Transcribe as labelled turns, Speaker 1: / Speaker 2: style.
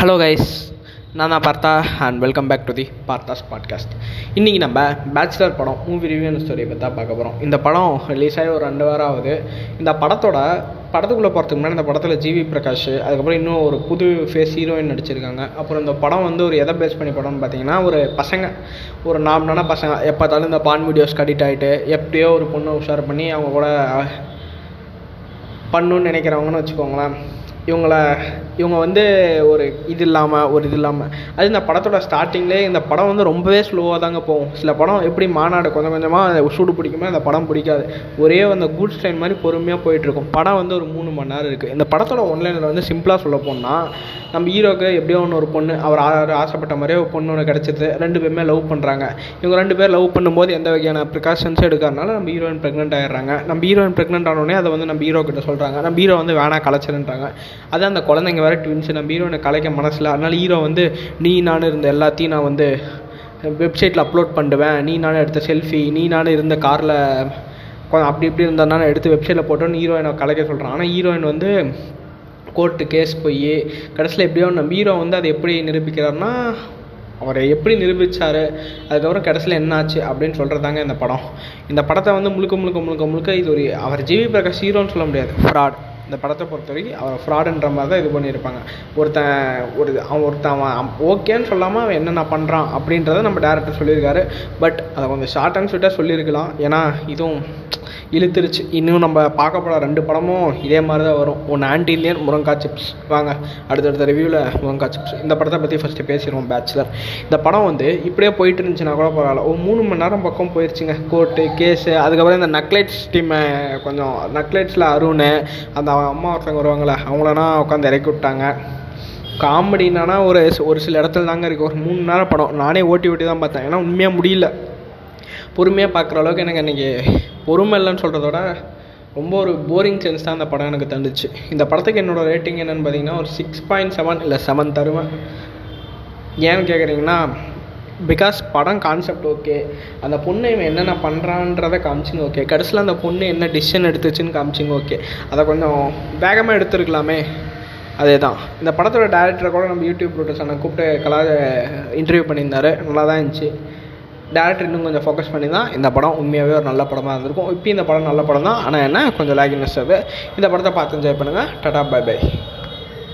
Speaker 1: Hello guys நான் தான் Partha and welcome back to the Partha's podcast இன்றைக்கி நம்ம பேச்சுலர் படம் மூவி ரிவ்யூ ஸ்டோரியை பற்றி தான் பார்க்க போகிறோம் இந்த படம் ரிலீஸ் ஆகி ஒரு ரெண்டு வாரம் ஆகுது. இந்த படத்தோட படத்துக்குள்ளே போகிறதுக்கு முன்னாடி இந்த படத்தில் ஜிவி பிரகாஷ் அதுக்கப்புறம் இன்னும் ஒரு புது ஃபேஸ் ஹீரோயின் நடிச்சிருக்காங்க. அப்புறம் இந்த படம் வந்து ஒரு எதை பேஸ் பண்ணி படம்னு பார்த்தீங்கன்னா ஒரு பசங்க ஒரு நார்மலான பசங்க. எப்போ பார்த்தாலும் இந்த பான் வீடியோஸ் கடிட் ஆகிட்டு எப்படியோ ஒரு பொண்ணை உஷார் பண்ணி அவங்க கூட பண்ணுன்னு நினைக்கிறவங்கன்னு வச்சுக்கோங்களேன். இவங்கள இவங்க வந்து ஒரு இது இல்லாமல் ஒரு இது இல்லாமல் அது இந்த படத்தோட ஸ்டார்டிங்லேயே இந்த படம் வந்து ரொம்பவே ஸ்லோவாக தாங்க போகும். சில படம் எப்படி மாநாடு கொஞ்சம் கொஞ்சமாக சூடு பிடிக்குமோ அந்த படம் பிடிக்காது. ஒரே அந்த கூட்ஸ் ட்ரெயின் மாதிரி பொறுமையாக போயிட்டுருக்கும். படம் வந்து ஒரு மூணு மணி நேரம் இருக்குது இந்த படத்தோட ஒன்லைனில் வந்து சிம்பிளாக சொல்ல போனால் நம்ம ஹீரோக்கு எப்படியோ ஒன்று ஒரு பொண்ணு அவர் ஆ- ஆசைப்பட்ட மாதிரியே ஒரு பொண்ணு ஒன்று கிடச்சிது. ரெண்டு பேருமே லவ் பண்ணுறாங்க இவங்க ரெண்டு பேர் லவ் பண்ணும்போது எந்த வகையான ப்ரிகாஷன்ஸும் எடுக்கிறதுனால நம்ம ஹீரோயின் ப்ரெக்னென்ட் ஆகிடுறாங்க நம்ம ஹீரோயின் ப்ரெக்னென்ட் ஆனோடனே அதை வந்து நம்ம ஹீரோ கிட்ட சொல்கிறாங்க நம்ம ஹீரோ வந்து வேணாம் கலைச்சிருன்றாங்க. அதான் அந்த குழந்தைங்க வேறு ட்வின்ஸு நம்ம ஹீரோயினை கலைக்க மனசில். அதனால் ஹீரோ வந்து நீ நான் இருந்த எல்லாத்தையும் நான் வந்து வெப்சைட்டில் அப்லோட் பண்ணுவேன் நீ நானும் எடுத்த செல்ஃபி நீ நானும் இருந்த காரில் அப்படி இப்படி இருந்ததுனால எடுத்து வெப்சைட்டில் போட்டோன்னு ஹீரோயினை கலைக்க சொல்கிறான் ஆனால் ஹீரோயின் வந்து கோர்ட்டு கேஸ் போய் கடைசியில் எப்படியோ நம்ம ஹீரோ வந்து அதை எப்படி நிரூபிக்கிறாருன்னா அவரை எப்படி நிரூபித்தார் அதுக்கப்புறம் கடைசியில் என்ன ஆச்சு அப்படின்னு சொல்கிறதாங்க இந்த படம். இந்த படத்தை வந்து முழுக்க முழுக்க முழுக்க முழுக்க இது ஒரு அவர் ஜிவி பிரகாஷ் ஹீரோன்னு சொல்ல முடியாது. ஃப்ராட் இந்த படத்தை பொறுத்த வரைக்கும் ஃப்ராடுன்ற மாதிரி தான் இது பண்ணியிருப்பாங்க. ஒருத்தன் ஒரு அவன் ஒருத்தன் அவன் ஓகேன்னு சொல்லாமல் அவன் என்னென்ன பண்ணுறான் அப்படின்றத நம்ம டேரக்டர் சொல்லியிருக்காரு. பட் அதை கொஞ்சம் ஷார்ட் அண்ட் ஸ்வீட்டாக சொல்லியிருக்கலாம். ஏன்னா இதுவும் இழுத்துருச்சு. இன்னும் நம்ம பார்க்க போகிற ரெண்டு படமும் இதே மாதிரி தான் வரும். ஒன்று ஆன்டிலியன் முருங்கா சிப்ஸ். வாங்க அடுத்தடுத்த ரிவ்யூவில் முருங்கா சிப்ஸ். இந்த படத்தை பற்றி ஃபஸ்ட்டு பேசிடுவோம் பேச்சுலர் இந்த படம் வந்து இப்படியே போயிட்டு இருந்துச்சுன்னா கூட பரவாயில்ல. ஒரு மூணு மணி நேரம் பக்கம் போயிடுச்சுங்க கோர்ட்டு கேஸு அதுக்கப்புறம் இந்த நக்லைட்ஸ் டீமை கொஞ்சம் நக்லைட்ஸில் அருண் அந்த அம்மா ஒருத்தவங்க வருவாங்களே அவங்களெல்லாம் உட்காந்து இறக்கி விட்டாங்க. காமெடினா ஒரு ஒரு சில இடத்துல தாங்க இருக்குது ஒரு மூணு நேரம் படம். நானே ஓட்டி ஓட்டி தான் பார்த்தேன். ஏன்னா உண்மையாக முடியல. பொறுமையாக பார்க்குற அளவுக்கு எனக்கு அன்றைக்கி பொறுமை இல்லைன்னு சொல்கிறத விட ரொம்ப ஒரு போரிங் சென்ஸ் தான் அந்த படம் எனக்கு தந்துச்சு. இந்த படத்துக்கு என்னோடய ரேட்டிங் என்னன்னு பார்த்தீங்கன்னா ஒரு சிக்ஸ் பாயிண்ட் செவன் இல்லை செவன் தருவேன். ஏன்னு கேட்குறீங்கன்னா பிகாஸ் படம் கான்செப்ட் ஓகே அந்த பொண்ணு இவன் என்னென்ன பண்ணுறான்றதை காமிச்சிங்க ஓகே கடைசியில் அந்த பொண்ணு என்ன டிசிஷன் எடுத்துச்சுன்னு காமிச்சிங்க ஓகே அதை கொஞ்சம் வேகமாக எடுத்துருக்கலாமே. அதே தான் இந்த படத்தோட டேரக்டரை கூட நம்ம யூடியூப் ப்ரொடியூஸ் அண்ணன் கூப்பிட்டு கலா இன்டர்வியூ பண்ணியிருந்தாரு. நல்லா தான் இருந்துச்சு. டேரக்டர் இன்னும் கொஞ்சம் ஃபோக்கஸ் பண்ணி தான் இந்த படம் உண்மையாகவே ஒரு நல்ல படமாக இருந்திருக்கும். இப்போ இந்த படம் நல்ல படம் தான் ஆனால் என்ன? கொஞ்சம் லேகினஸ் அது இந்த படத்தை பார்த்து என்ஜாய் பண்ணுங்கள் டாடா பை பை